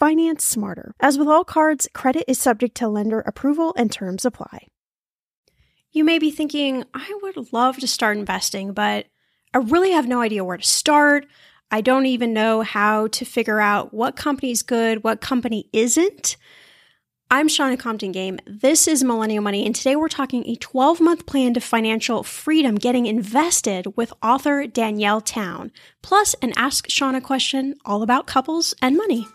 Finance smarter. As with all cards, credit is subject to lender approval and terms apply. You may be thinking, I would love to start investing, but I really have no idea where to start. I don't even know how to figure out what company is good, what company isn't. I'm Shannah Compton Game. This is Millennial Money, and today we're talking a 12 month plan to financial freedom getting invested with author Danielle Town, plus an Ask Shannah question all about couples and money.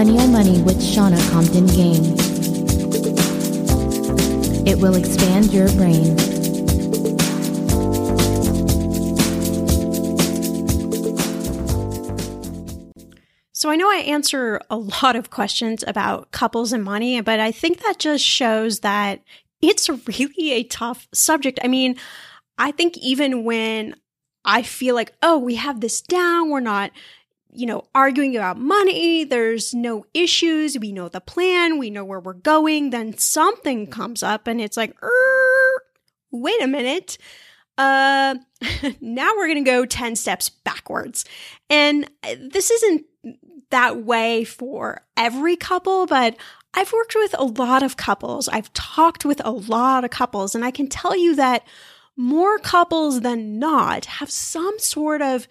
Millennial Money with Shannah Compton Game. It will expand your brain. So I know I answer a lot of questions about couples and money, but I think that just shows that it's really a tough subject. I mean, I think even when I feel like, oh, we have this down, we're not you know, arguing about money. There's no issues. We know the plan. We know where we're going. Then something comes up and it's like, wait a minute. Uh, now we're going to go 10 steps backwards. And this isn't that way for every couple, but I've worked with a lot of couples. I've talked with a lot of couples, and I can tell you that more couples than not have some sort of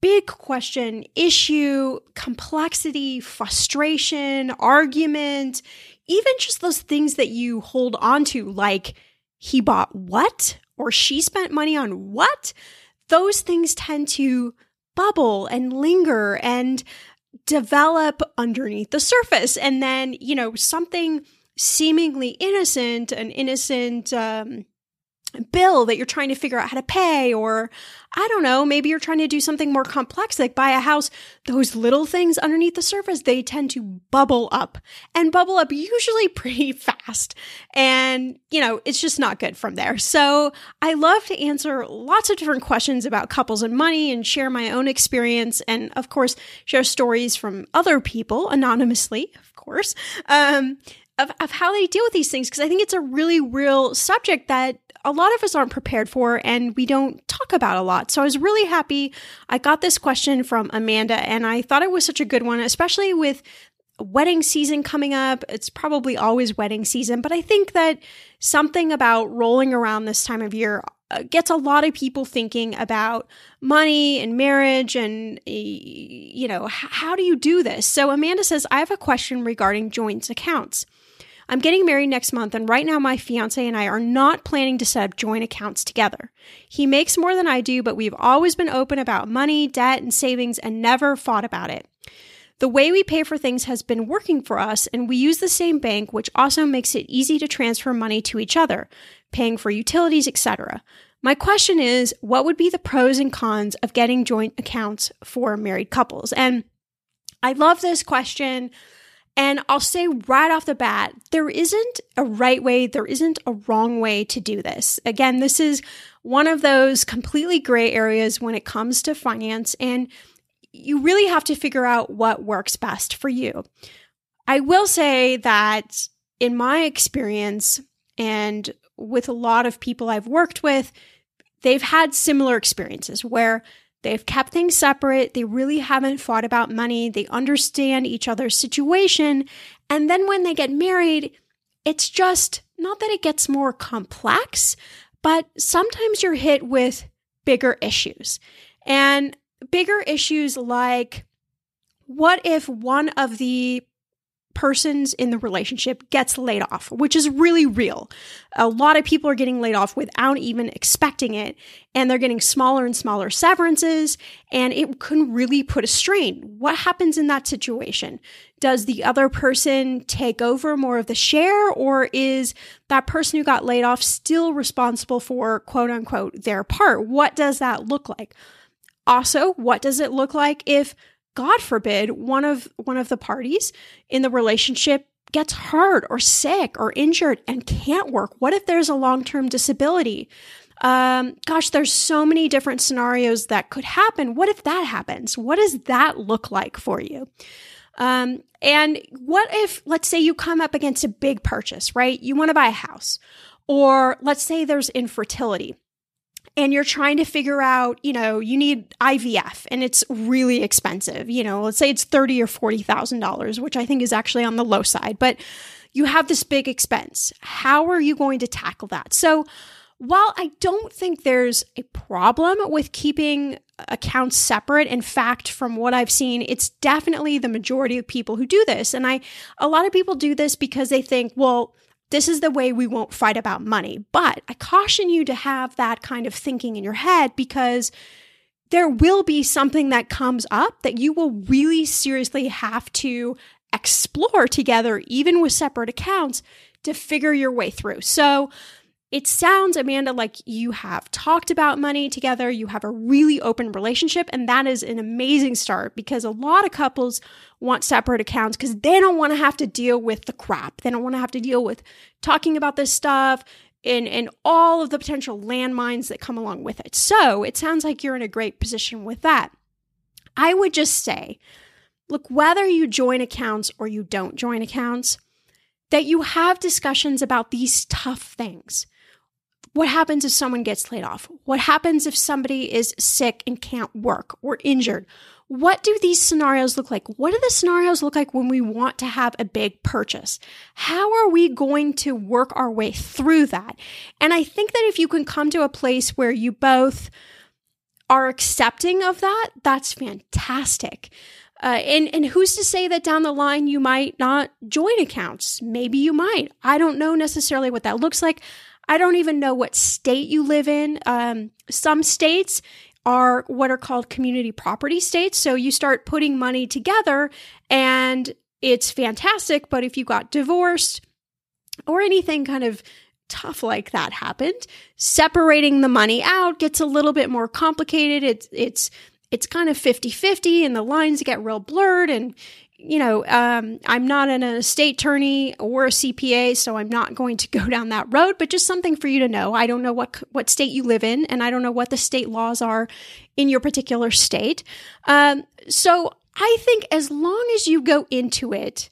big question, issue, complexity, frustration, argument, even just those things that you hold on to, like he bought what or she spent money on what, those things tend to bubble and linger and develop underneath the surface. And then, you know, something seemingly innocent, an innocent, um, bill that you're trying to figure out how to pay, or I don't know, maybe you're trying to do something more complex, like buy a house. Those little things underneath the surface, they tend to bubble up and bubble up usually pretty fast. And, you know, it's just not good from there. So I love to answer lots of different questions about couples and money and share my own experience. And of course, share stories from other people anonymously, of course. Um, of, of how they deal with these things because I think it's a really real subject that a lot of us aren't prepared for and we don't talk about a lot. So I was really happy I got this question from Amanda and I thought it was such a good one, especially with wedding season coming up. It's probably always wedding season, but I think that something about rolling around this time of year uh, gets a lot of people thinking about money and marriage and you know how do you do this so amanda says i have a question regarding joint accounts i'm getting married next month and right now my fiance and i are not planning to set up joint accounts together he makes more than i do but we've always been open about money debt and savings and never fought about it the way we pay for things has been working for us, and we use the same bank, which also makes it easy to transfer money to each other, paying for utilities, etc. My question is what would be the pros and cons of getting joint accounts for married couples? And I love this question. And I'll say right off the bat, there isn't a right way, there isn't a wrong way to do this. Again, this is one of those completely gray areas when it comes to finance. And you really have to figure out what works best for you. I will say that in my experience and with a lot of people I've worked with, they've had similar experiences where they've kept things separate. They really haven't fought about money. They understand each other's situation. And then when they get married, it's just not that it gets more complex, but sometimes you're hit with bigger issues. And bigger issues like what if one of the persons in the relationship gets laid off, which is really real. A lot of people are getting laid off without even expecting it, and they're getting smaller and smaller severances, and it can really put a strain. What happens in that situation? Does the other person take over more of the share, or is that person who got laid off still responsible for quote unquote their part? What does that look like? Also, what does it look like if God forbid one of one of the parties in the relationship gets hurt or sick or injured and can't work? What if there's a long-term disability? Um, gosh, there's so many different scenarios that could happen. What if that happens? What does that look like for you? Um, and what if, let's say you come up against a big purchase, right? You want to buy a house, or let's say there's infertility and you're trying to figure out, you know, you need IVF and it's really expensive. You know, let's say it's thirty or forty thousand dollars, which I think is actually on the low side, but you have this big expense. How are you going to tackle that? So while I don't think there's a problem with keeping accounts separate, in fact, from what I've seen, it's definitely the majority of people who do this. And I, a lot of people do this because they think, well, this is the way we won't fight about money. But I caution you to have that kind of thinking in your head because there will be something that comes up that you will really seriously have to explore together, even with separate accounts, to figure your way through. So, it sounds, Amanda, like you have talked about money together, you have a really open relationship, and that is an amazing start because a lot of couples want separate accounts because they don't want to have to deal with the crap. They don't want to have to deal with talking about this stuff and, and all of the potential landmines that come along with it. So it sounds like you're in a great position with that. I would just say, look, whether you join accounts or you don't join accounts, that you have discussions about these tough things. What happens if someone gets laid off? What happens if somebody is sick and can't work or injured? What do these scenarios look like? What do the scenarios look like when we want to have a big purchase? How are we going to work our way through that? And I think that if you can come to a place where you both are accepting of that, that's fantastic. Uh, and and who's to say that down the line you might not join accounts? Maybe you might. I don't know necessarily what that looks like. I don't even know what state you live in. Um, some states are what are called community property states. So you start putting money together and it's fantastic. But if you got divorced or anything kind of tough like that happened, separating the money out gets a little bit more complicated. It's, it's, it's kind of 50 50 and the lines get real blurred and you know, um, I'm not an estate attorney or a CPA, so I'm not going to go down that road. But just something for you to know. I don't know what what state you live in, and I don't know what the state laws are in your particular state. Um, so I think as long as you go into it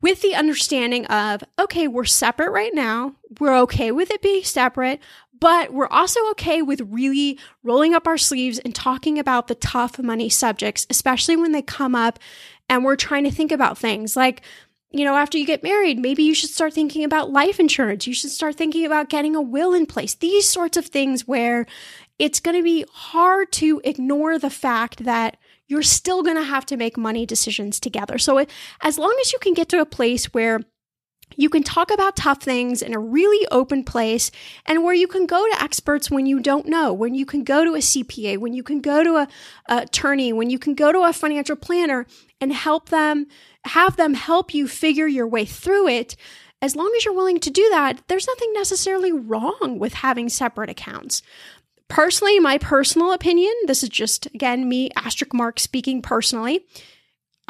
with the understanding of, okay, we're separate right now, we're okay with it being separate, but we're also okay with really rolling up our sleeves and talking about the tough money subjects, especially when they come up and we're trying to think about things like, you know, after you get married, maybe you should start thinking about life insurance. You should start thinking about getting a will in place. These sorts of things where it's going to be hard to ignore the fact that you're still going to have to make money decisions together. So, as long as you can get to a place where you can talk about tough things in a really open place and where you can go to experts when you don't know, when you can go to a CPA, when you can go to a, attorney, when you can go to a financial planner and help them, have them help you figure your way through it. As long as you're willing to do that, there's nothing necessarily wrong with having separate accounts. Personally, my personal opinion, this is just again me, asterisk mark speaking personally.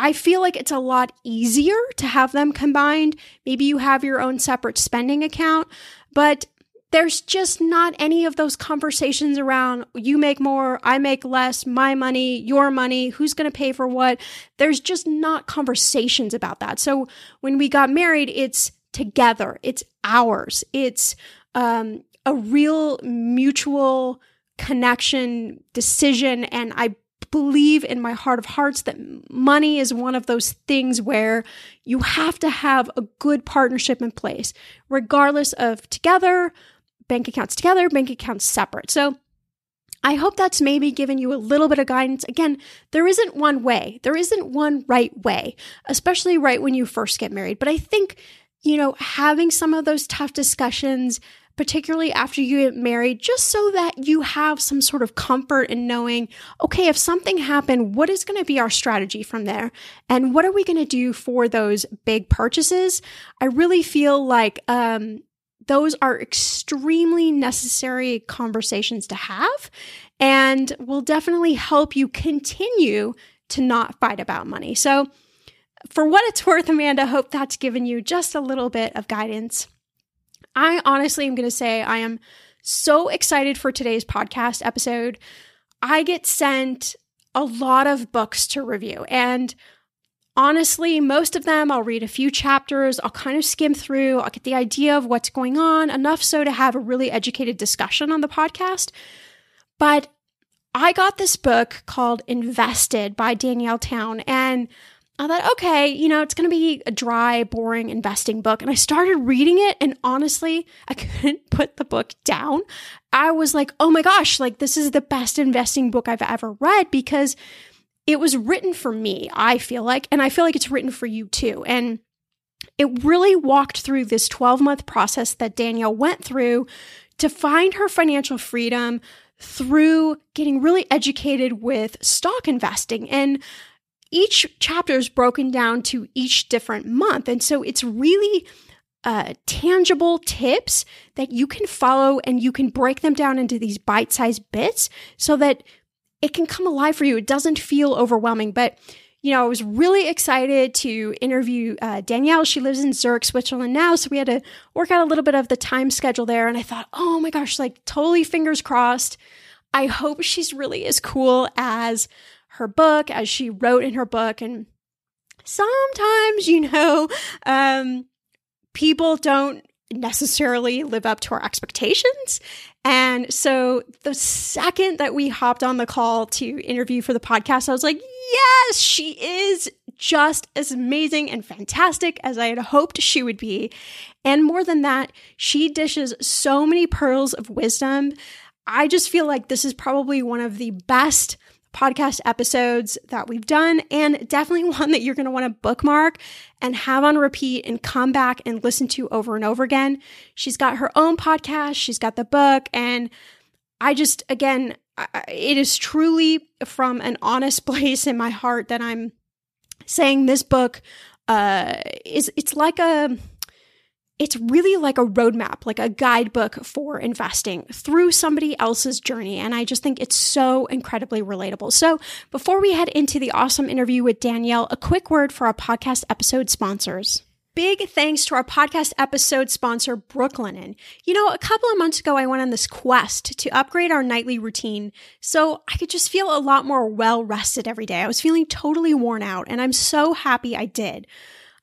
I feel like it's a lot easier to have them combined. Maybe you have your own separate spending account, but there's just not any of those conversations around you make more, I make less, my money, your money, who's going to pay for what. There's just not conversations about that. So when we got married, it's together, it's ours, it's um, a real mutual connection decision. And I believe in my heart of hearts that money is one of those things where you have to have a good partnership in place, regardless of together, bank accounts together, bank accounts separate. So I hope that's maybe given you a little bit of guidance. Again, there isn't one way, there isn't one right way, especially right when you first get married. But I think, you know, having some of those tough discussions, particularly after you get married, just so that you have some sort of comfort in knowing, okay, if something happened, what is going to be our strategy from there? And what are we going to do for those big purchases? I really feel like, um, those are extremely necessary conversations to have and will definitely help you continue to not fight about money. So, for what it's worth, Amanda, hope that's given you just a little bit of guidance. I honestly am going to say I am so excited for today's podcast episode. I get sent a lot of books to review, and honestly, most of them I'll read a few chapters, I'll kind of skim through, I'll get the idea of what's going on, enough so to have a really educated discussion on the podcast. But I got this book called Invested by Danielle Town, and I thought, okay, you know, it's going to be a dry, boring investing book. And I started reading it, and honestly, I couldn't put the book down. I was like, oh my gosh, like this is the best investing book I've ever read because it was written for me, I feel like, and I feel like it's written for you too. And it really walked through this 12 month process that Danielle went through to find her financial freedom through getting really educated with stock investing. And each chapter is broken down to each different month. And so it's really uh, tangible tips that you can follow and you can break them down into these bite sized bits so that it can come alive for you. It doesn't feel overwhelming. But, you know, I was really excited to interview uh, Danielle. She lives in Zurich, Switzerland now. So we had to work out a little bit of the time schedule there. And I thought, oh my gosh, like totally fingers crossed. I hope she's really as cool as her book, as she wrote in her book. And sometimes, you know, um, people don't necessarily live up to our expectations. And so the second that we hopped on the call to interview for the podcast, I was like, yes, she is just as amazing and fantastic as I had hoped she would be. And more than that, she dishes so many pearls of wisdom. I just feel like this is probably one of the best podcast episodes that we've done, and definitely one that you're going to want to bookmark and have on repeat and come back and listen to over and over again. She's got her own podcast, she's got the book, and I just, again, it is truly from an honest place in my heart that I'm saying this book uh, is it's like a it's really like a roadmap, like a guidebook for investing through somebody else's journey. And I just think it's so incredibly relatable. So before we head into the awesome interview with Danielle, a quick word for our podcast episode sponsors. Big thanks to our podcast episode sponsor, Brooklinen. You know, a couple of months ago, I went on this quest to upgrade our nightly routine so I could just feel a lot more well rested every day. I was feeling totally worn out, and I'm so happy I did.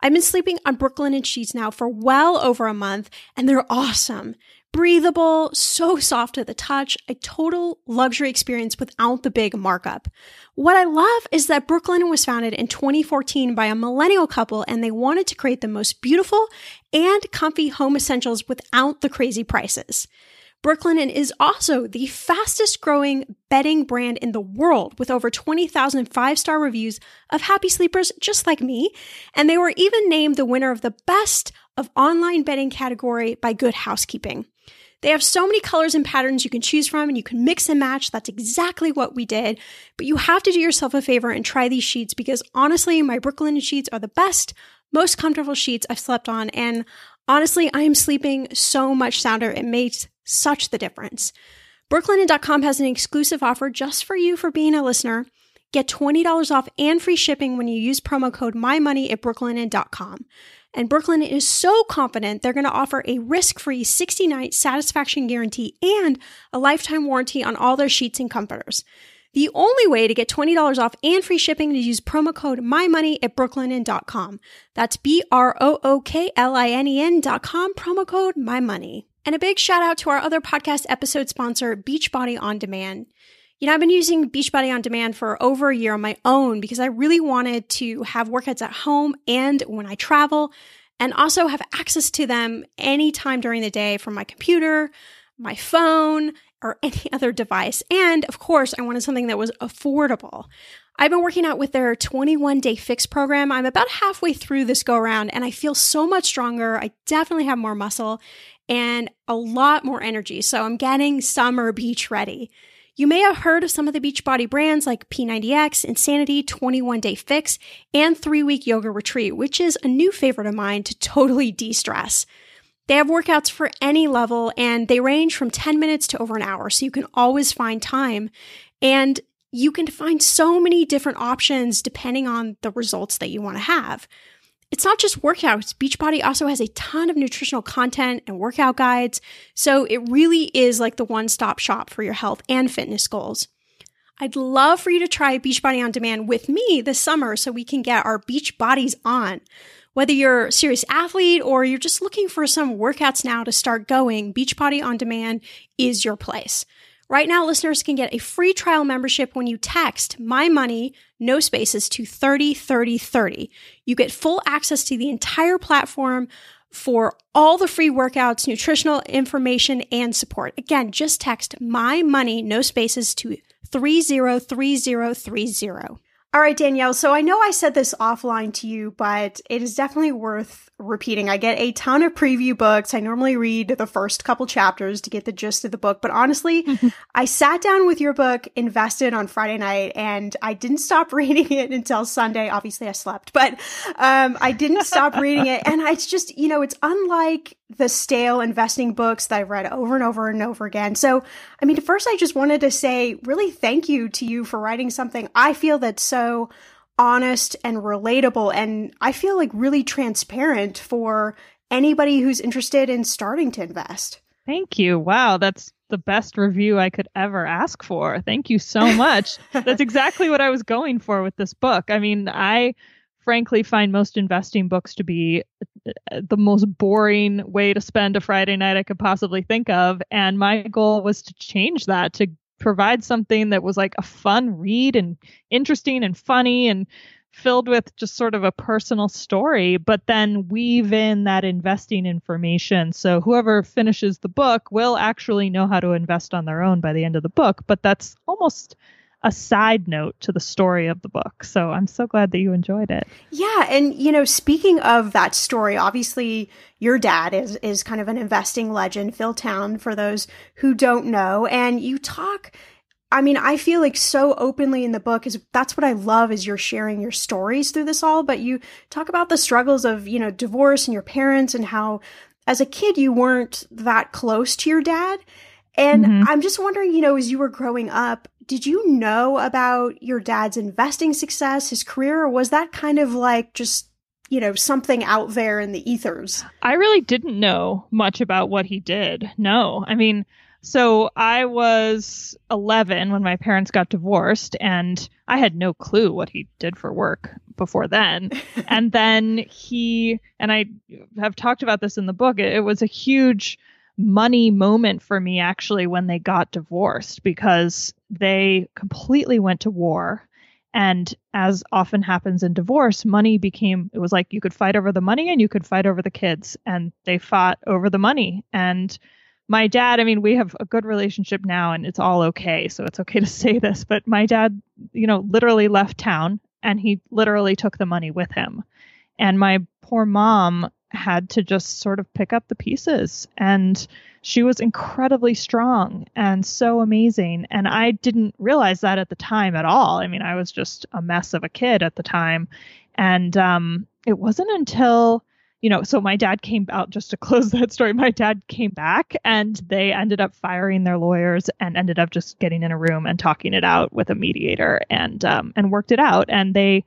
I've been sleeping on Brooklinen sheets now for well over a month, and they're awesome. breathable, so soft to the touch, a total luxury experience without the big markup. What I love is that Brooklinen was founded in 2014 by a millennial couple and they wanted to create the most beautiful and comfy home essentials without the crazy prices. Brooklinen is also the fastest growing bedding brand in the world with over 20,000 five star reviews of happy sleepers just like me. And they were even named the winner of the best of online bedding category by Good Housekeeping. They have so many colors and patterns you can choose from and you can mix and match. That's exactly what we did. But you have to do yourself a favor and try these sheets because honestly, my Brooklinen sheets are the best, most comfortable sheets I've slept on. And honestly, I am sleeping so much sounder. It makes such the difference. Brooklinen.com has an exclusive offer just for you for being a listener. Get $20 off and free shipping when you use promo code MyMoney at brooklinen.com. And Brooklinen is so confident they're going to offer a risk free 60 night satisfaction guarantee and a lifetime warranty on all their sheets and comforters. The only way to get $20 off and free shipping is use promo code MyMoney at brooklinen.com. That's B R O O K L I N E N.com, promo code MyMoney. And a big shout out to our other podcast episode sponsor, Beachbody On Demand. You know, I've been using Beachbody On Demand for over a year on my own because I really wanted to have workouts at home and when I travel, and also have access to them anytime during the day from my computer, my phone, or any other device. And of course, I wanted something that was affordable. I've been working out with their 21 day fix program. I'm about halfway through this go around and I feel so much stronger. I definitely have more muscle and a lot more energy. So I'm getting summer beach ready. You may have heard of some of the Beachbody brands like P90X, Insanity, 21 Day Fix, and 3 Week Yoga Retreat, which is a new favorite of mine to totally de stress. They have workouts for any level and they range from 10 minutes to over an hour, so you can always find time. And you can find so many different options depending on the results that you want to have. It's not just workouts. Beachbody also has a ton of nutritional content and workout guides. So it really is like the one stop shop for your health and fitness goals. I'd love for you to try Beachbody on Demand with me this summer so we can get our beach bodies on. Whether you're a serious athlete or you're just looking for some workouts now to start going, Beachbody on Demand is your place. Right now, listeners can get a free trial membership when you text my money, no spaces to 303030. You get full access to the entire platform for all the free workouts, nutritional information, and support. Again, just text my money, no spaces to 303030. All right, Danielle. So I know I said this offline to you, but it is definitely worth repeating. I get a ton of preview books. I normally read the first couple chapters to get the gist of the book, but honestly, I sat down with your book, invested on Friday night, and I didn't stop reading it until Sunday. Obviously, I slept, but um, I didn't stop reading it. And it's just, you know, it's unlike the stale investing books that I've read over and over and over again. So, I mean, first, I just wanted to say really thank you to you for writing something I feel that's so honest and relatable. And I feel like really transparent for anybody who's interested in starting to invest. Thank you. Wow, that's the best review I could ever ask for. Thank you so much. that's exactly what I was going for with this book. I mean, I frankly find most investing books to be uh, the most boring way to spend a Friday night I could possibly think of. And my goal was to change that, to provide something that was like a fun read and interesting and funny and filled with just sort of a personal story, but then weave in that investing information. So whoever finishes the book will actually know how to invest on their own by the end of the book. But that's almost a side note to the story of the book. So I'm so glad that you enjoyed it. Yeah, and you know, speaking of that story, obviously your dad is is kind of an investing legend, Phil Town for those who don't know, and you talk I mean, I feel like so openly in the book is that's what I love is you're sharing your stories through this all, but you talk about the struggles of, you know, divorce and your parents and how as a kid you weren't that close to your dad. And mm-hmm. I'm just wondering, you know, as you were growing up, did you know about your dad's investing success, his career, or was that kind of like just, you know, something out there in the ethers? I really didn't know much about what he did. No. I mean, so I was 11 when my parents got divorced, and I had no clue what he did for work before then. and then he, and I have talked about this in the book, it, it was a huge money moment for me actually when they got divorced because they completely went to war. And as often happens in divorce, money became, it was like you could fight over the money and you could fight over the kids. And they fought over the money. And my dad, I mean, we have a good relationship now and it's all okay. So it's okay to say this, but my dad, you know, literally left town and he literally took the money with him. And my poor mom had to just sort of pick up the pieces. And she was incredibly strong and so amazing. And I didn't realize that at the time at all. I mean, I was just a mess of a kid at the time. And um, it wasn't until, you know, so my dad came out just to close that story. My dad came back and they ended up firing their lawyers and ended up just getting in a room and talking it out with a mediator and um, and worked it out. And they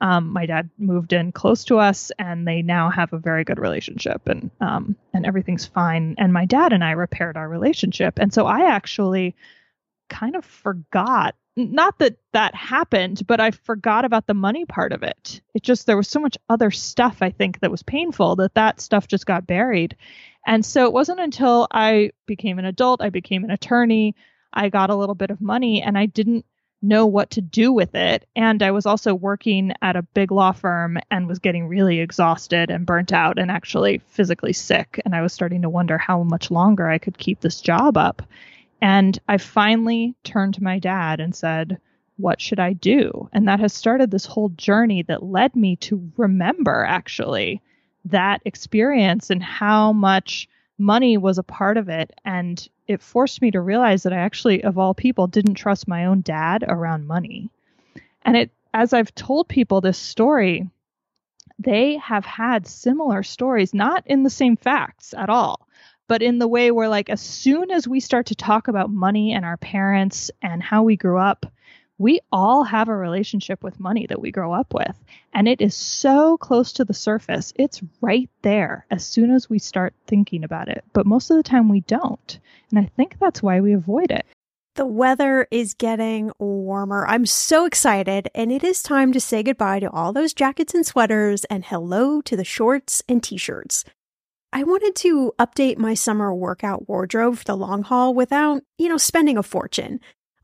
um, my dad moved in close to us and they now have a very good relationship and um, and everything's fine. And my dad and i repaired our relationship. And so i actually kind of forgot not that that happened but i forgot about the money part of it. It just there was so much other stuff i think that was painful that that stuff just got buried. And so it wasn't until i became an adult i became an attorney i got a little bit of money and i didn't know what to do with it. And I was also working at a big law firm and was getting really exhausted and burnt out and actually physically sick. And I was starting to wonder how much longer I could keep this job up. And I finally turned to my dad and said, What should I do? And that has started this whole journey that led me to remember actually that experience and how much money was a part of it. And it forced me to realize that I actually, of all people, didn't trust my own dad around money. And it, as I've told people this story, they have had similar stories, not in the same facts at all, but in the way where, like, as soon as we start to talk about money and our parents and how we grew up, we all have a relationship with money that we grow up with. And it is so close to the surface. It's right there as soon as we start thinking about it. But most of the time we don't. And I think that's why we avoid it. The weather is getting warmer. I'm so excited, and it is time to say goodbye to all those jackets and sweaters and hello to the shorts and t shirts. I wanted to update my summer workout wardrobe for the long haul without, you know, spending a fortune.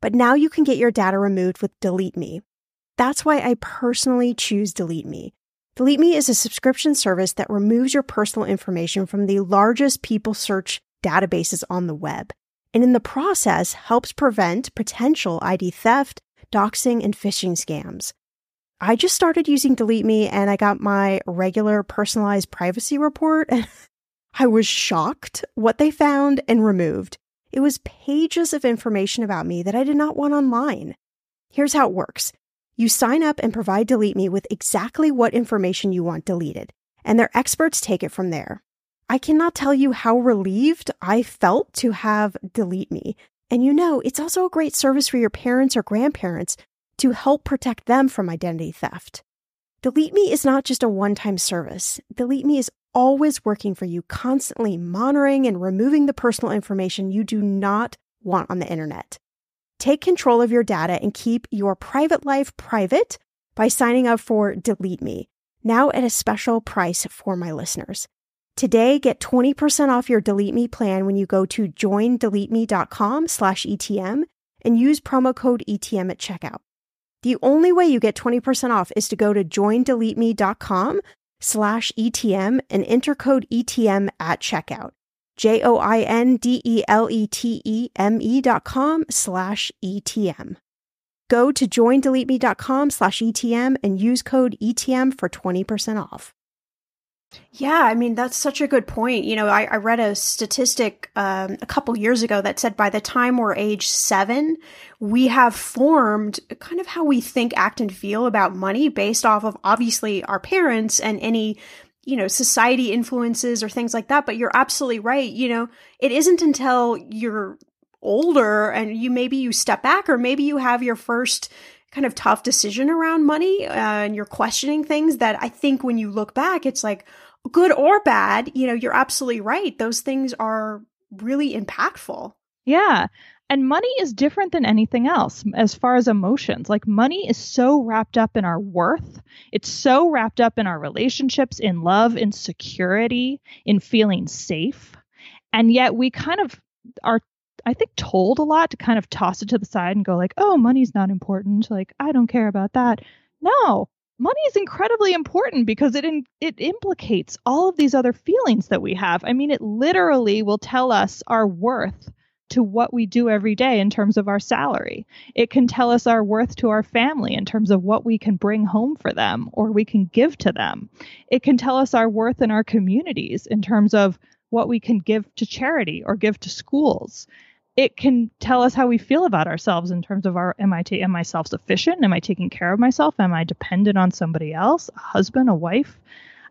but now you can get your data removed with Delete Me. That's why I personally choose Delete Me. Delete Me is a subscription service that removes your personal information from the largest people search databases on the web, and in the process helps prevent potential ID theft, doxing, and phishing scams. I just started using Delete Me and I got my regular personalized privacy report. I was shocked what they found and removed. It was pages of information about me that I did not want online. Here's how it works. You sign up and provide Delete Me with exactly what information you want deleted, and their experts take it from there. I cannot tell you how relieved I felt to have Delete Me. And you know, it's also a great service for your parents or grandparents to help protect them from identity theft. Delete Me is not just a one time service. Delete Me is always working for you, constantly monitoring and removing the personal information you do not want on the internet. Take control of your data and keep your private life private by signing up for Delete Me, now at a special price for my listeners. Today, get 20% off your Delete Me plan when you go to joindeleteme.com slash ETM and use promo code ETM at checkout. The only way you get 20% off is to go to joindeleteme.com slash ETM and enter code ETM at checkout. J O I N D E L E T E M E dot com slash ETM. Go to joindeleteme.com slash ETM and use code ETM for 20% off. Yeah, I mean, that's such a good point. You know, I, I read a statistic um, a couple years ago that said by the time we're age seven, we have formed kind of how we think, act, and feel about money based off of obviously our parents and any you know, society influences or things like that. But you're absolutely right. You know, it isn't until you're older and you maybe you step back or maybe you have your first kind of tough decision around money uh, and you're questioning things that I think when you look back, it's like good or bad, you know, you're absolutely right. Those things are really impactful. Yeah. And money is different than anything else as far as emotions. Like money is so wrapped up in our worth. It's so wrapped up in our relationships, in love, in security, in feeling safe. And yet we kind of are I think told a lot to kind of toss it to the side and go like, "Oh, money's not important. Like I don't care about that." No. Money is incredibly important because it in, it implicates all of these other feelings that we have. I mean, it literally will tell us our worth to what we do every day in terms of our salary. It can tell us our worth to our family in terms of what we can bring home for them or we can give to them. It can tell us our worth in our communities in terms of what we can give to charity or give to schools. It can tell us how we feel about ourselves in terms of our am I ta- am I self-sufficient? Am I taking care of myself? Am I dependent on somebody else, a husband, a wife?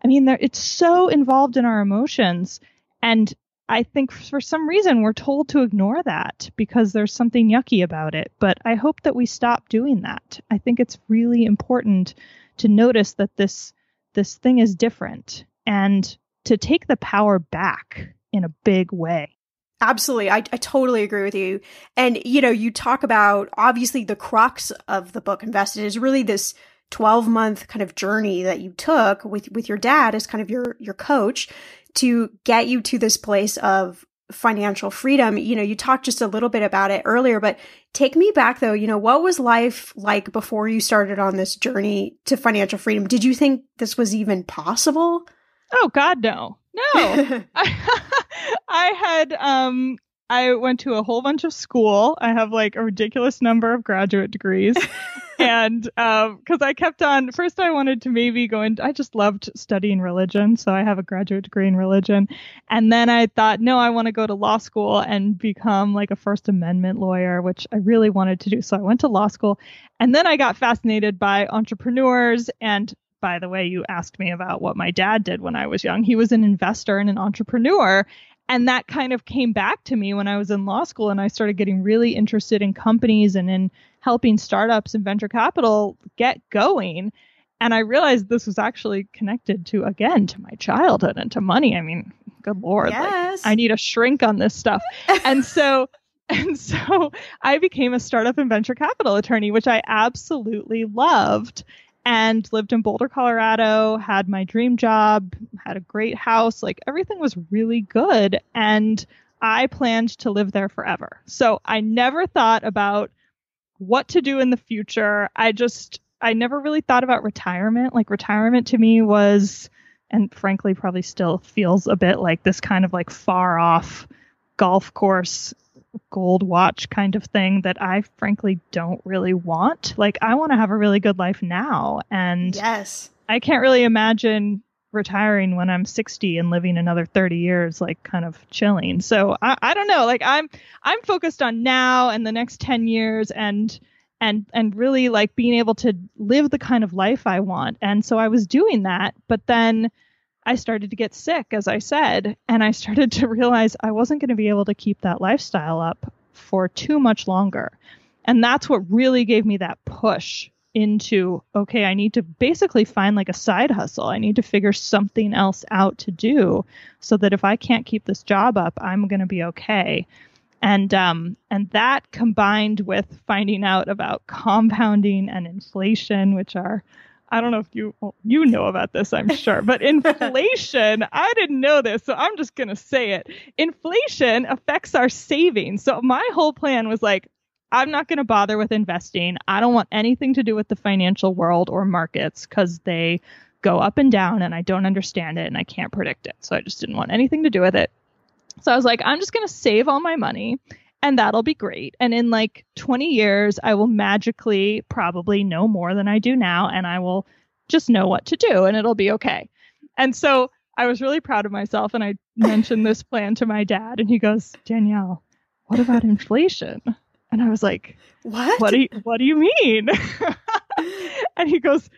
I mean, it's so involved in our emotions and I think for some reason we're told to ignore that because there's something yucky about it. But I hope that we stop doing that. I think it's really important to notice that this this thing is different and to take the power back in a big way. Absolutely. I, I totally agree with you. And, you know, you talk about obviously the crux of the book Invested is really this 12 month kind of journey that you took with, with your dad as kind of your, your coach to get you to this place of financial freedom. You know, you talked just a little bit about it earlier, but take me back though. You know, what was life like before you started on this journey to financial freedom? Did you think this was even possible? Oh God, no. No. I, I had um I went to a whole bunch of school. I have like a ridiculous number of graduate degrees. and um because I kept on first I wanted to maybe go into I just loved studying religion, so I have a graduate degree in religion. And then I thought, no, I want to go to law school and become like a First Amendment lawyer, which I really wanted to do. So I went to law school and then I got fascinated by entrepreneurs and by the way, you asked me about what my dad did when I was young. He was an investor and an entrepreneur and that kind of came back to me when I was in law school and I started getting really interested in companies and in helping startups and venture capital get going. And I realized this was actually connected to, again, to my childhood and to money. I mean, good Lord. Yes. Like, I need a shrink on this stuff. and so, and so I became a startup and venture capital attorney, which I absolutely loved and lived in Boulder, Colorado, had my dream job, had a great house, like everything was really good. And I planned to live there forever. So I never thought about what to do in the future. I just, I never really thought about retirement. Like retirement to me was, and frankly, probably still feels a bit like this kind of like far off golf course gold watch kind of thing that I frankly don't really want. Like I want to have a really good life now and Yes. I can't really imagine retiring when I'm 60 and living another 30 years like kind of chilling. So I, I don't know, like I'm I'm focused on now and the next 10 years and and and really like being able to live the kind of life I want. And so I was doing that, but then I started to get sick, as I said, and I started to realize I wasn't going to be able to keep that lifestyle up for too much longer. And that's what really gave me that push into okay, I need to basically find like a side hustle. I need to figure something else out to do so that if I can't keep this job up, I'm going to be okay. And um and that combined with finding out about compounding and inflation, which are I don't know if you well, you know about this, I'm sure, but inflation, I didn't know this, so I'm just going to say it. Inflation affects our savings. So my whole plan was like I'm not going to bother with investing. I don't want anything to do with the financial world or markets cuz they go up and down and I don't understand it and I can't predict it. So I just didn't want anything to do with it. So I was like, I'm just going to save all my money and that'll be great. And in like 20 years, I will magically probably know more than I do now, and I will just know what to do, and it'll be okay. And so I was really proud of myself, and I mentioned this plan to my dad, and he goes, Danielle, what about inflation? And I was like, What? What do you, what do you mean? and he goes,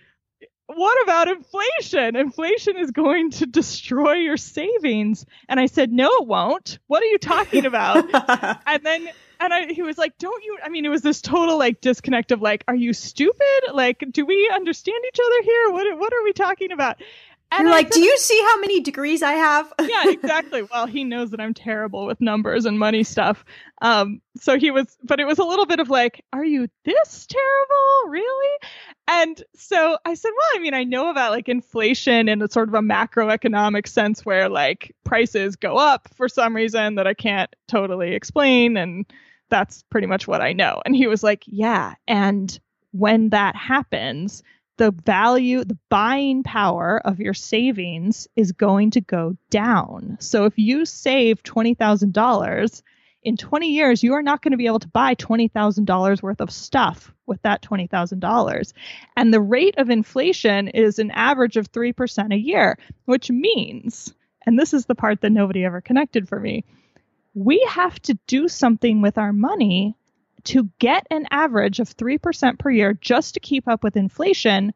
what about inflation? Inflation is going to destroy your savings. And I said, no, it won't. What are you talking about? and then, and I, he was like, don't you, I mean, it was this total like disconnect of like, are you stupid? Like, do we understand each other here? What, what are we talking about? And You're I like, do you see how many degrees I have? yeah, exactly. Well, he knows that I'm terrible with numbers and money stuff. Um, so he was, but it was a little bit of like, are you this terrible? Really? And so I said, well, I mean, I know about like inflation in a sort of a macroeconomic sense where like prices go up for some reason that I can't totally explain. And that's pretty much what I know. And he was like, yeah. And when that happens, the value, the buying power of your savings is going to go down. So if you save $20,000, in 20 years, you are not going to be able to buy $20,000 worth of stuff with that $20,000. And the rate of inflation is an average of 3% a year, which means, and this is the part that nobody ever connected for me, we have to do something with our money to get an average of 3% per year just to keep up with inflation,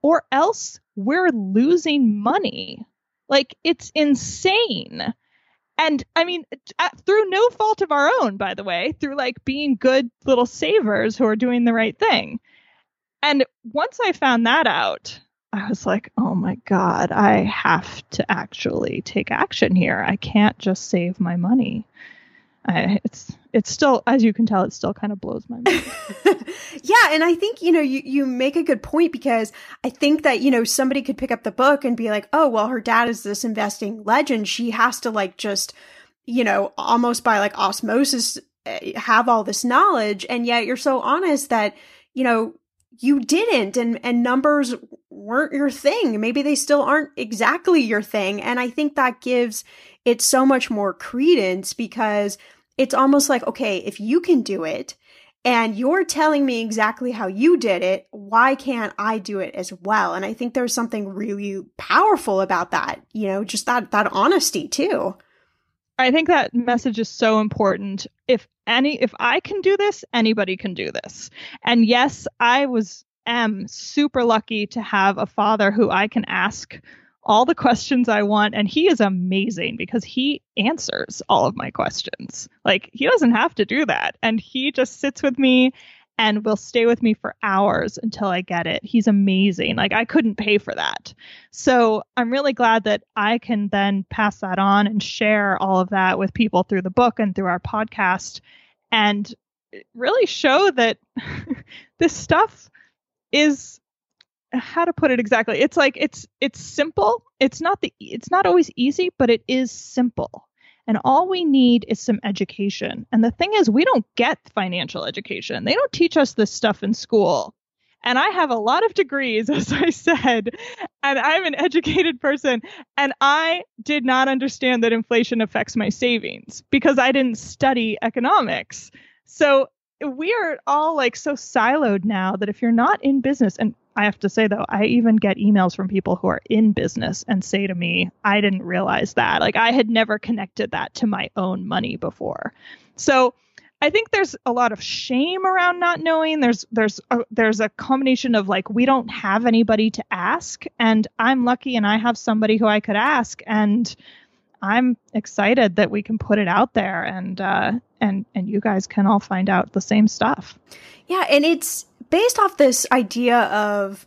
or else we're losing money. Like, it's insane. And I mean, uh, through no fault of our own, by the way, through like being good little savers who are doing the right thing. And once I found that out, I was like, oh my God, I have to actually take action here. I can't just save my money. I, it's it's still as you can tell it still kind of blows my mind. Yeah and i think you know you, you make a good point because i think that you know somebody could pick up the book and be like oh well her dad is this investing legend. She has to like just you know, almost by like osmosis eh, have all this knowledge. And yet you're so honest that, you know, you didn't and and numbers weren't your thing. Maybe they still aren't exactly your thing and I think that gives it so much more credence because it's almost like okay, if you can do it, and you're telling me exactly how you did it. Why can't I do it as well? And I think there's something really powerful about that, you know, just that, that honesty too. I think that message is so important. If any, if I can do this, anybody can do this. And yes, I was, am super lucky to have a father who I can ask all the questions I want. And he is amazing because he answers all of my questions. Like, he doesn't have to do that. And he just sits with me and will stay with me for hours until I get it. He's amazing. Like, I couldn't pay for that. So I'm really glad that I can then pass that on and share all of that with people through the book and through our podcast and really show that this stuff is how to put it exactly it's like it's it's simple it's not the it's not always easy but it is simple and all we need is some education. And the thing is we don't get financial education. They don't teach us this stuff in school. And i have a lot of degrees as i said and i'm an educated person. And i did not understand that inflation affects my savings because i didn't study economics. So we are all like so siloed now that if you're not in business and I have to say though, I even get emails from people who are in business and say to me, I didn't realize that. Like I had never connected that to my own money before. So I think there's a lot of shame around not knowing. There's there's a, there's a combination of like we don't have anybody to ask, and I'm lucky and I have somebody who I could ask, and I'm excited that we can put it out there, and uh, and and you guys can all find out the same stuff. Yeah, and it's based off this idea of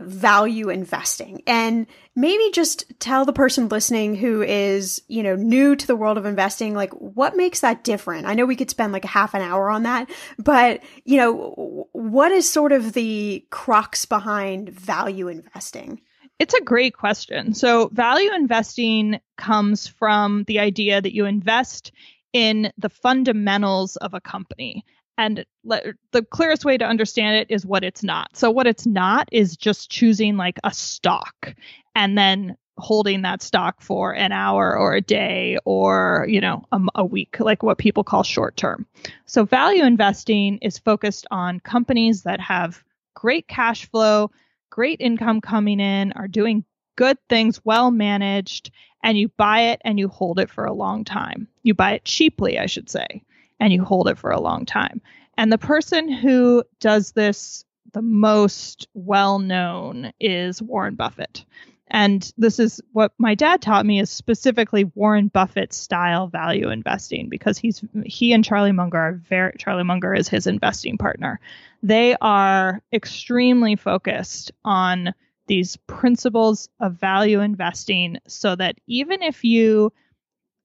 value investing and maybe just tell the person listening who is, you know, new to the world of investing, like what makes that different? I know we could spend like a half an hour on that, but you know, what is sort of the crux behind value investing? It's a great question. So, value investing comes from the idea that you invest in the fundamentals of a company and le- the clearest way to understand it is what it's not. So what it's not is just choosing like a stock and then holding that stock for an hour or a day or you know a, a week like what people call short term. So value investing is focused on companies that have great cash flow great income coming in are doing good things well managed and you buy it and you hold it for a long time. You buy it cheaply i should say and you hold it for a long time. And the person who does this the most well known is Warren Buffett. And this is what my dad taught me is specifically Warren Buffett style value investing because he's he and Charlie Munger are very Charlie Munger is his investing partner. They are extremely focused on these principles of value investing so that even if you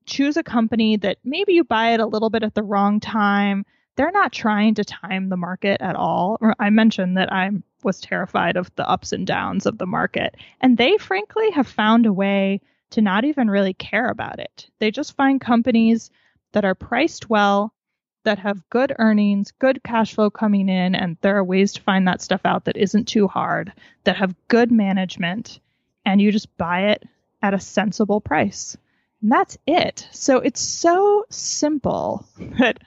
choose a company that maybe you buy it a little bit at the wrong time. They're not trying to time the market at all. I mentioned that I was terrified of the ups and downs of the market. And they frankly have found a way to not even really care about it. They just find companies that are priced well, that have good earnings, good cash flow coming in, and there are ways to find that stuff out that isn't too hard, that have good management, and you just buy it at a sensible price. And that's it. So it's so simple that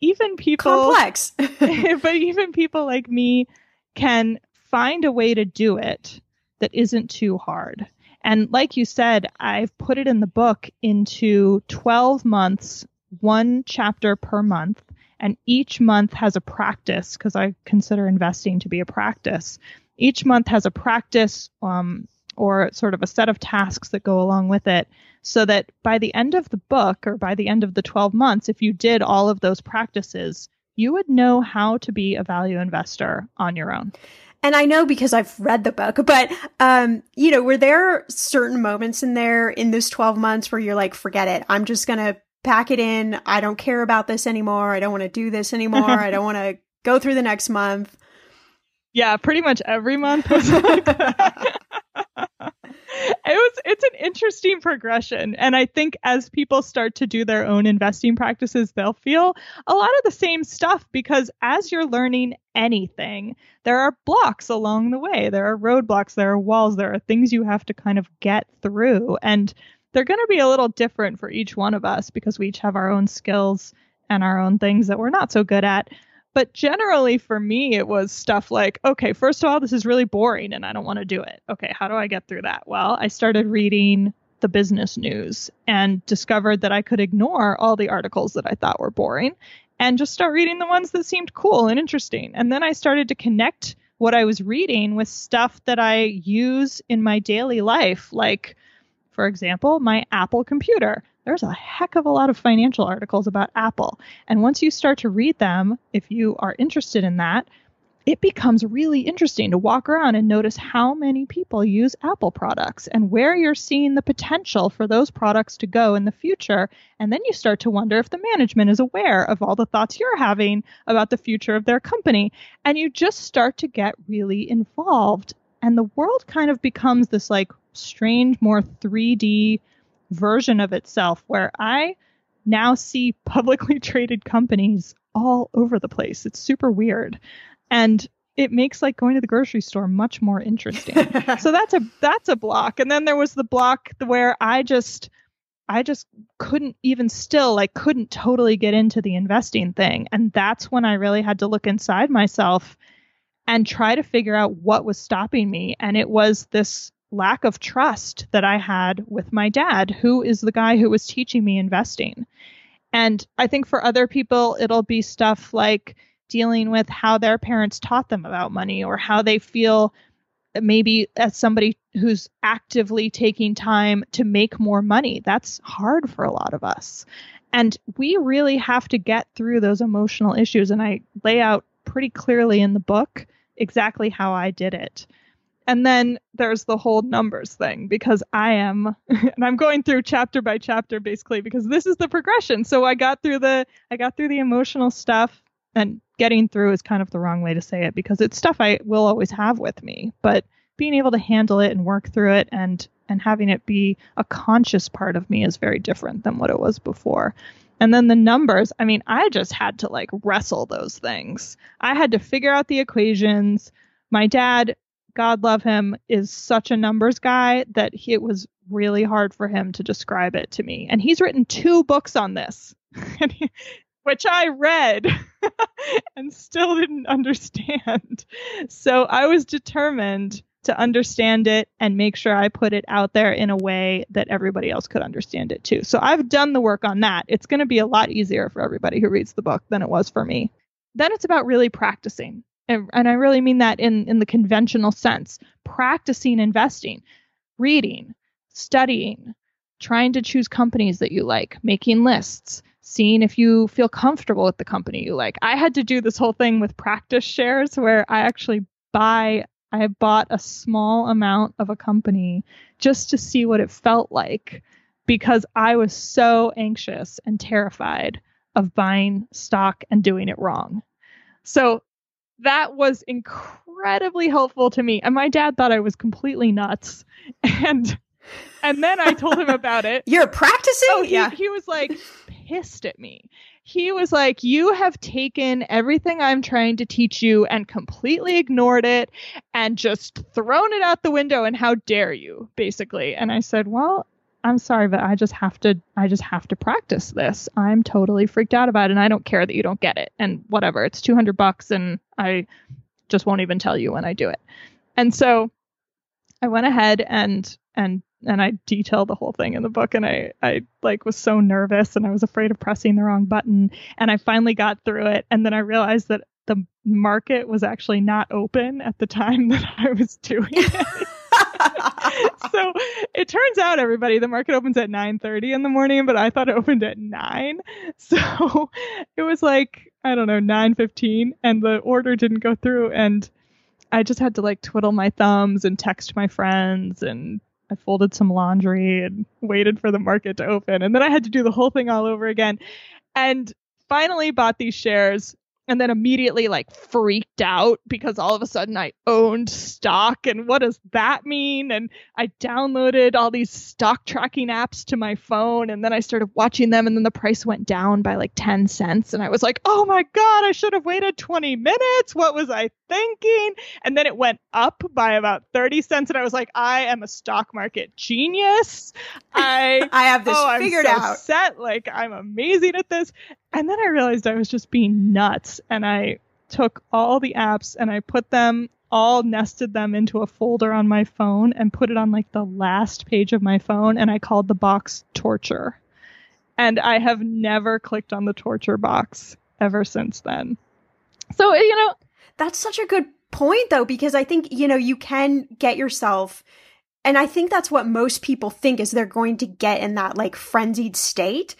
even people complex, but even people like me can find a way to do it that isn't too hard. And like you said, I've put it in the book into 12 months, one chapter per month. And each month has a practice because I consider investing to be a practice. Each month has a practice um, or sort of a set of tasks that go along with it so that by the end of the book or by the end of the 12 months if you did all of those practices you would know how to be a value investor on your own and I know because I've read the book, but um, you know, were there certain moments in there in this 12 months where you're like, forget it. I'm just gonna pack it in. I don't care about this anymore. I don't want to do this anymore. I don't want to go through the next month. Yeah, pretty much every month was like that. it was it's an interesting progression. And I think as people start to do their own investing practices, they'll feel a lot of the same stuff because as you're learning anything, there are blocks along the way. There are roadblocks, there are walls, there are things you have to kind of get through. And they're going to be a little different for each one of us because we each have our own skills and our own things that we're not so good at. But generally, for me, it was stuff like, okay, first of all, this is really boring and I don't want to do it. Okay, how do I get through that? Well, I started reading the business news and discovered that I could ignore all the articles that I thought were boring and just start reading the ones that seemed cool and interesting. And then I started to connect what I was reading with stuff that I use in my daily life, like, for example, my Apple computer there's a heck of a lot of financial articles about Apple. And once you start to read them, if you are interested in that, it becomes really interesting to walk around and notice how many people use Apple products and where you're seeing the potential for those products to go in the future. And then you start to wonder if the management is aware of all the thoughts you're having about the future of their company. And you just start to get really involved. And the world kind of becomes this like strange, more 3D version of itself where I now see publicly traded companies all over the place. It's super weird. And it makes like going to the grocery store much more interesting. so that's a that's a block. And then there was the block where I just I just couldn't even still like couldn't totally get into the investing thing. And that's when I really had to look inside myself and try to figure out what was stopping me. And it was this lack of trust that I had with my dad, who is the guy who was teaching me investing. And I think for other people, it'll be stuff like dealing with how their parents taught them about money or how they feel maybe as somebody who's actively taking time to make more money. That's hard for a lot of us. And we really have to get through those emotional issues. And I lay out pretty clearly in the book exactly how I did it. And then there's the whole numbers thing because I am and I'm going through chapter by chapter basically because this is the progression. So I got through the I got through the emotional stuff and getting through is kind of the wrong way to say it because it's stuff I will always have with me, but being able to handle it and work through it and and having it be a conscious part of me is very different than what it was before. And then the numbers, I mean, I just had to like wrestle those things. I had to figure out the equations. My dad God love him, is such a numbers guy that he, it was really hard for him to describe it to me. And he's written two books on this, which I read and still didn't understand. So I was determined to understand it and make sure I put it out there in a way that everybody else could understand it too. So I've done the work on that. It's going to be a lot easier for everybody who reads the book than it was for me. Then it's about really practicing and, I really mean that in, in the conventional sense, practicing investing, reading, studying, trying to choose companies that you like, making lists, seeing if you feel comfortable with the company you like. I had to do this whole thing with practice shares where I actually buy I bought a small amount of a company just to see what it felt like because I was so anxious and terrified of buying stock and doing it wrong. So that was incredibly helpful to me. And my dad thought I was completely nuts. And and then I told him about it. You're practicing? Oh, he, yeah. He was like pissed at me. He was like, You have taken everything I'm trying to teach you and completely ignored it and just thrown it out the window. And how dare you, basically. And I said, Well, I'm sorry, but I just have to I just have to practice this. I'm totally freaked out about it and I don't care that you don't get it. And whatever, it's 200 bucks and I just won't even tell you when I do it. And so I went ahead and and and I detailed the whole thing in the book and I I like was so nervous and I was afraid of pressing the wrong button and I finally got through it and then I realized that the market was actually not open at the time that I was doing it. so it turns out everybody the market opens at 9:30 in the morning but I thought it opened at 9 so it was like I don't know 9:15 and the order didn't go through and I just had to like twiddle my thumbs and text my friends and I folded some laundry and waited for the market to open and then I had to do the whole thing all over again. And finally bought these shares and then immediately like freaked out because all of a sudden I owned stock and what does that mean? And I downloaded all these stock tracking apps to my phone and then I started watching them and then the price went down by like 10 cents and I was like, "Oh my god, I should have waited 20 minutes. What was I thinking?" And then it went up by about 30 cents and I was like, "I am a stock market genius. I I have this oh, figured so out." Set like I'm amazing at this." And then I realized I was just being nuts and I took all the apps and I put them all nested them into a folder on my phone and put it on like the last page of my phone and I called the box torture. And I have never clicked on the torture box ever since then. So, you know, That's such a good point though because I think, you know, you can get yourself and I think that's what most people think is they're going to get in that like frenzied state.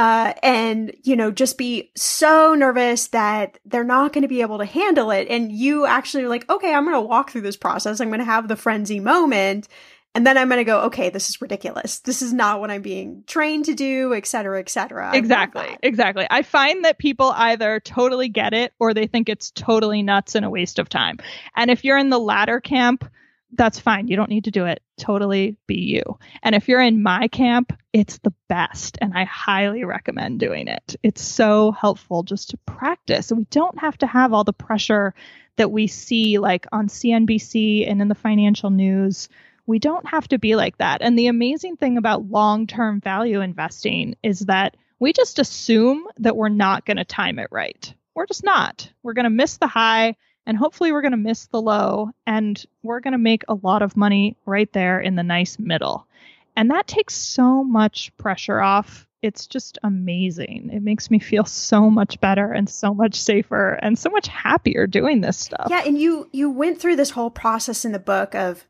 Uh, and you know, just be so nervous that they're not going to be able to handle it. And you actually are like, okay, I'm going to walk through this process. I'm going to have the frenzy moment. And then I'm going to go, okay, this is ridiculous. This is not what I'm being trained to do, et cetera, et cetera. I Exactly. Exactly. I find that people either totally get it or they think it's totally nuts and a waste of time. And if you're in the latter camp, that's fine. You don't need to do it. Totally be you. And if you're in my camp, it's the best. And I highly recommend doing it. It's so helpful just to practice. We don't have to have all the pressure that we see like on CNBC and in the financial news. We don't have to be like that. And the amazing thing about long term value investing is that we just assume that we're not going to time it right. We're just not. We're going to miss the high and hopefully we're going to miss the low and we're going to make a lot of money right there in the nice middle. And that takes so much pressure off. It's just amazing. It makes me feel so much better and so much safer and so much happier doing this stuff. Yeah, and you you went through this whole process in the book of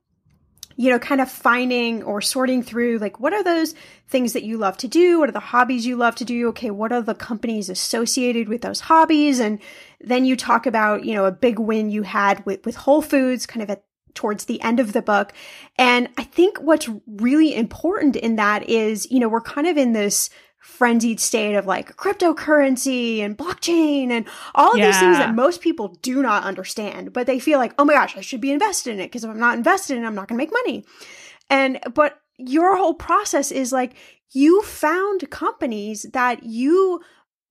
you know kind of finding or sorting through like what are those things that you love to do? What are the hobbies you love to do? Okay what are the companies associated with those hobbies? And then you talk about you know a big win you had with with Whole Foods kind of at towards the end of the book. And i think what's really important in that is you know we're kind of in this frenzied state of like cryptocurrency and blockchain and all of these things that most people do not understand, but they feel like, oh my gosh, I should be invested in it because if I'm not invested in it, I'm not going to make money. And, but your whole process is like you found companies that you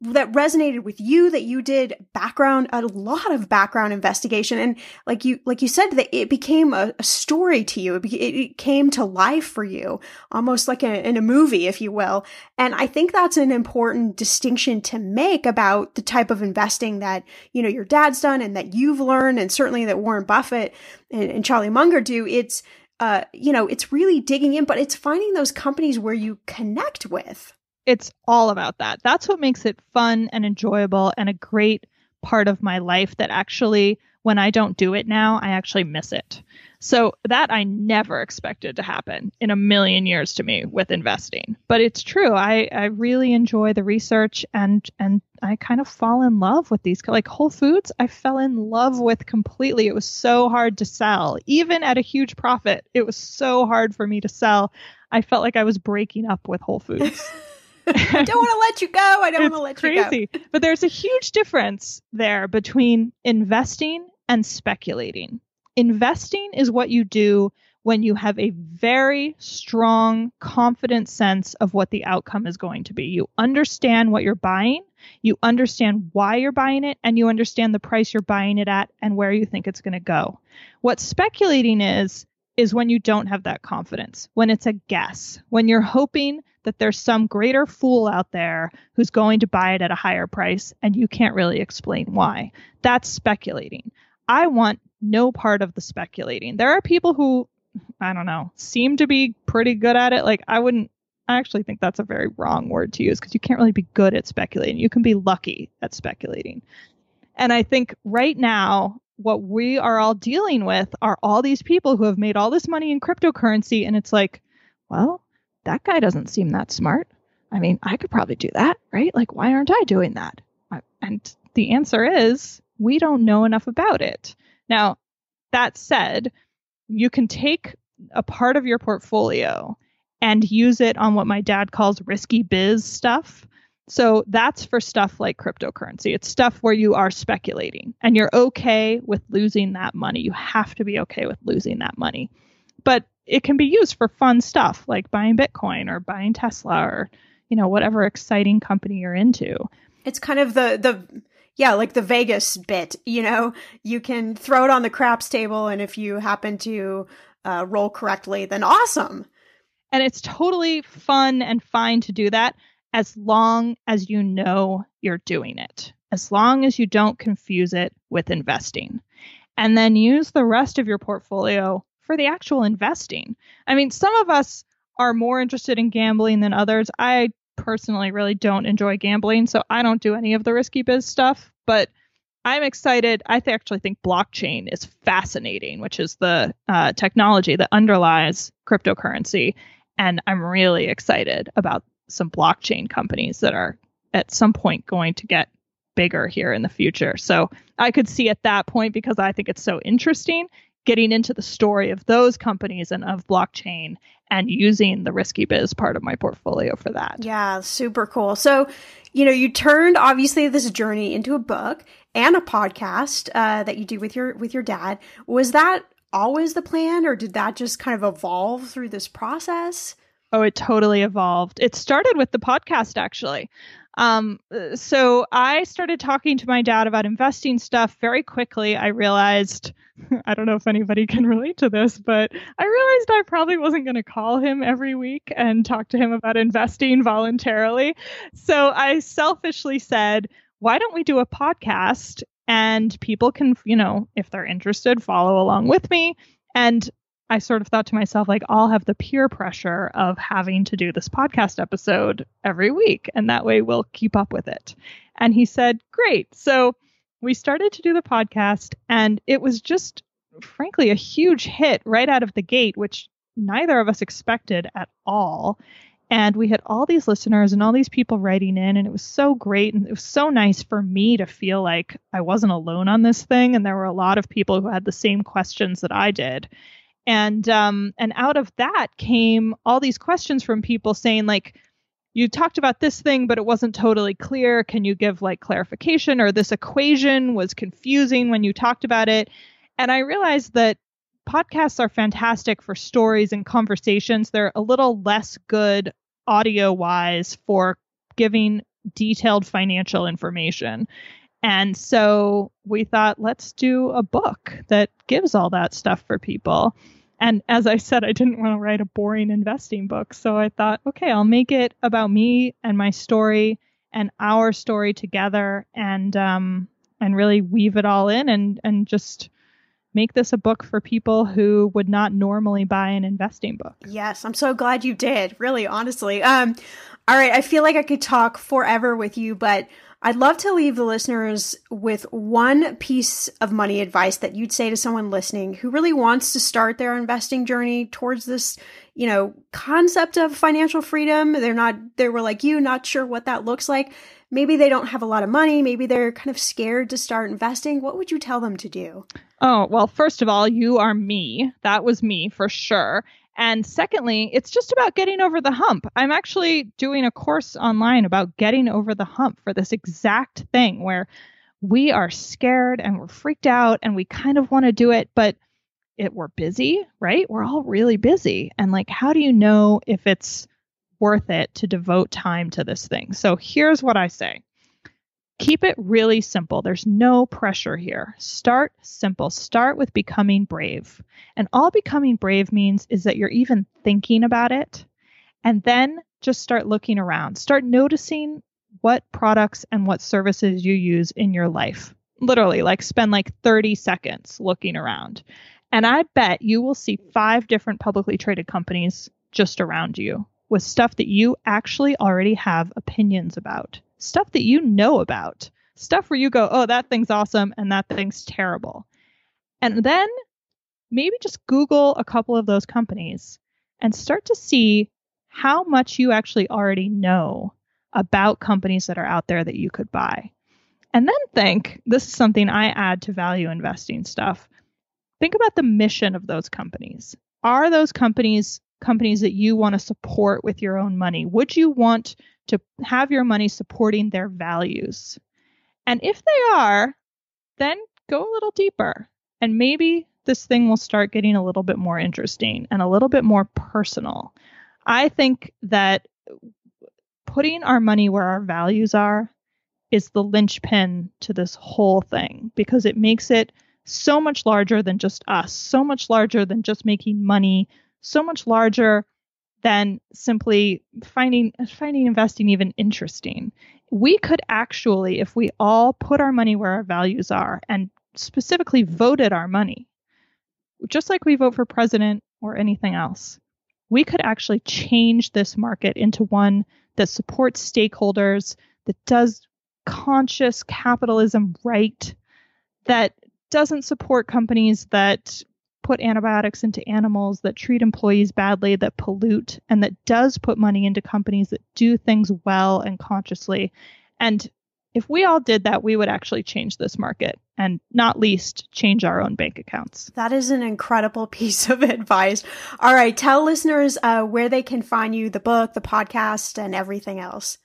that resonated with you that you did background a lot of background investigation. And like you like you said that it became a, a story to you. It, be, it, came to life for you almost like a, in a movie if you will. And i think that's an important distinction to make about the type of investing that you know your dad's done and that you've learned and certainly that warren buffett and, and charlie munger do. It's uh, you know, it's really digging in, but it's finding those companies where you connect with. It's all about that. That's what makes it fun and enjoyable and a great part of my life that actually, when I don't do it now, I actually miss it. So that I never expected to happen in a million years to me with investing. But it's true. I, I really enjoy the research and and I kind of fall in love with these like Whole Foods. I fell in love with completely. It was so hard to sell, even at a huge profit. It was so hard for me to sell. I felt like I was breaking up with Whole Foods. I don't want to let you go. I don't want to let it's you go. But there's a huge difference there between investing and speculating. Investing is what you do when you have a very strong, confident sense of what the outcome is going to be. You understand what you're buying, you understand why you're buying it, and you understand the price you're buying it at and where you think it's going to go. What speculating is, is when you don't have that confidence, when it's a guess, when you're hoping that there's some greater fool out there who's going to buy it at a higher price and you can't really explain why. That's speculating. I want no part of the speculating. There are people who, I don't know, seem to be pretty good at it. Like, I wouldn't, I actually think that's a very wrong word to use because you can't really be good at speculating. You can be lucky at speculating. And I think right now, what we are all dealing with are all these people who have made all this money in cryptocurrency. And it's like, well, that guy doesn't seem that smart. I mean, I could probably do that, right? Like, why aren't I doing that? And the answer is we don't know enough about it. Now, that said, you can take a part of your portfolio and use it on what my dad calls risky biz stuff. So that's for stuff like cryptocurrency. It's stuff where you are speculating and you're okay with losing that money. You have to be okay with losing that money. But it can be used for fun stuff like buying Bitcoin or buying Tesla or, you know, whatever exciting company you're into. It's kind of the the yeah, like the Vegas bit, you know, you can throw it on the craps table and if you happen to uh, roll correctly, then awesome. And it's totally fun and fine to do that as long as you know you're doing it, as long as you don't confuse it with investing. And then use the rest of your portfolio for the actual investing. I mean, some of us are more interested in gambling than others. I personally really don't enjoy gambling, so I don't do any of the risky biz stuff, but I'm excited. I th- actually think blockchain is fascinating, which is the uh, technology that underlies cryptocurrency. And I'm really excited about some blockchain companies that are at some point going to get bigger here in the future. So I could see at that point because I think it's so interesting getting into the story of those companies and of blockchain and using the risky biz part of my portfolio for that. Yeah, super cool. So, you know, you turned obviously this journey into a book and a podcast uh, that you do with your with your dad. Was that always the plan, or did that just kind of evolve through this process? Oh, it totally evolved. It started with the podcast, actually. Um, so I started talking to my dad about investing stuff very quickly. I realized, I don't know if anybody can relate to this, but I realized I probably wasn't going to call him every week and talk to him about investing voluntarily. So I selfishly said, why don't we do a podcast and people can, you know, if they're interested, follow along with me. And I sort of thought to myself, like, I'll have the peer pressure of having to do this podcast episode every week, and that way we'll keep up with it. And he said, Great. So we started to do the podcast, and it was just, frankly, a huge hit right out of the gate, which neither of us expected at all. And we had all these listeners and all these people writing in, and it was so great. And it was so nice for me to feel like I wasn't alone on this thing. And there were a lot of people who had the same questions that I did and um and out of that came all these questions from people saying like you talked about this thing but it wasn't totally clear. Can you give like clarification? Or this equation was confusing when you talked about it. And i realized that podcasts are fantastic for stories and conversations. They're a little less good audio wise for giving detailed financial information and so we thought, let's do a book that gives all that stuff for people. And as I said, I didn't want to write a boring investing book. So I thought, okay, I'll make it about me and my story and our story together and um, and really weave it all in and and just make this a book for people who would not normally buy an investing book. Yes, I'm so glad you did. Really, honestly. Um, all right, I feel like I could talk forever with you, but I'd love to leave the listeners with one piece of money advice that you'd say to someone listening who really wants to start their investing journey towards this, you know, concept of financial freedom. They're not, they were like you, not sure what that looks like. Maybe they don't have a lot of money. Maybe they're kind of scared to start investing. What would you tell them to do? Oh, well, first of all, you are me. That was me for sure. And secondly, it's just about getting over the hump. I'm actually doing a course online about getting over the hump for this exact thing where we are scared and we're freaked out and we kind of want to do it, but it we're busy, right? We're all really busy. And like how do you know if it's worth it to devote time to this thing? So here's what I say. Keep it really simple. There's no pressure here. Start simple. Start with becoming brave. And all becoming brave means is that you're even thinking about it. And then just start looking around. Start noticing what products and what services you use in your life. Literally, like spend like 30 seconds looking around. And I bet you will see five different publicly traded companies just around you with stuff that you actually already have opinions about stuff that you know about, stuff where you go, oh, that thing's awesome and that thing's terrible. And then maybe just Google a couple of those companies and start to see how much you actually already know about companies that are out there that you could buy. And then think this is something I add to value investing stuff. Think about the mission of those companies. Are those companies companies that you want to support with your own money? Would you want to have your money supporting their values? And if they are, then go a little deeper. And maybe this thing will start getting a little bit more interesting and a little bit more personal. I think that putting our money where our values are is the linchpin to this whole thing because it makes it so much larger than just us, so much larger than just making money, so much larger than simply finding finding investing even interesting. We could actually, if we all put our money where our values are and specifically voted our money, just like we vote for president or anything else, we could actually change this market into one that supports stakeholders, that does conscious capitalism right, that doesn't support companies that put antibiotics into animals, that treat employees badly, that pollute, and that does put money into companies that do things well and consciously. And if we all did that, we would actually change this market and not least change our own bank accounts. That is an incredible piece of advice. All right, tell listeners uh, where they can find you, the book, the podcast, and everything else.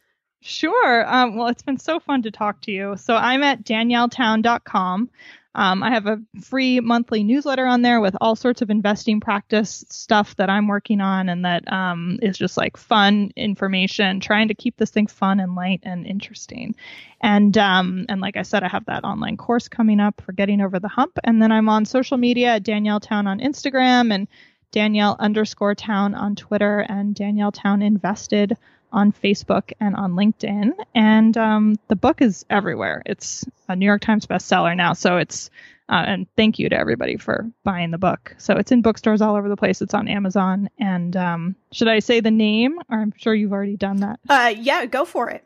Sure. Um, well, it's been so fun to talk to you. So I'm at danielletown.com. Um, I have a free monthly newsletter on there with all sorts of investing practice stuff that I'm working on and that um, is just like fun information, trying to keep this thing fun and light and interesting. And um, and like I said, I have that online course coming up for getting over the hump. And then I'm on social media at Danielle Town on Instagram and Danielle underscore Town on Twitter and Danielle Town Invested on Facebook and on LinkedIn. And um, the book is everywhere. It's a New York Times bestseller now. So it's, uh, and thank you to everybody for buying the book. So it's in bookstores all over the place. It's on Amazon. And um, should I say the name? Or I'm sure you've already done that. Uh, yeah, go for it.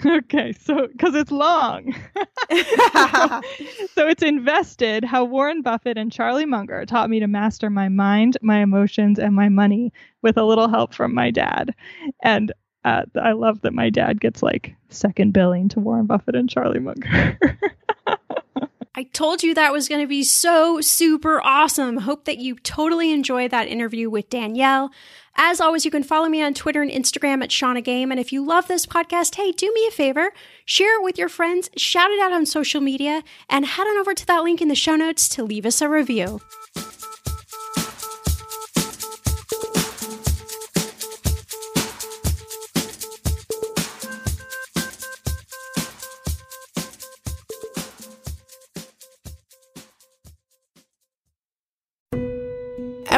Okay, so because it's long. so it's invested how Warren Buffett and Charlie Munger taught me to master my mind, my emotions, and my money with a little help from my dad. And I love that my dad gets like second billing to Warren Buffett and Charlie Munger. I told you that was going to be so super awesome. Hope that you totally enjoyed that interview with Danielle. As always, you can follow me on Twitter and Instagram at Shannah Game. And if you love this podcast, hey, do me a favor, share it with your friends, shout it out on social media, and head on over to that link in the show notes to leave us a review.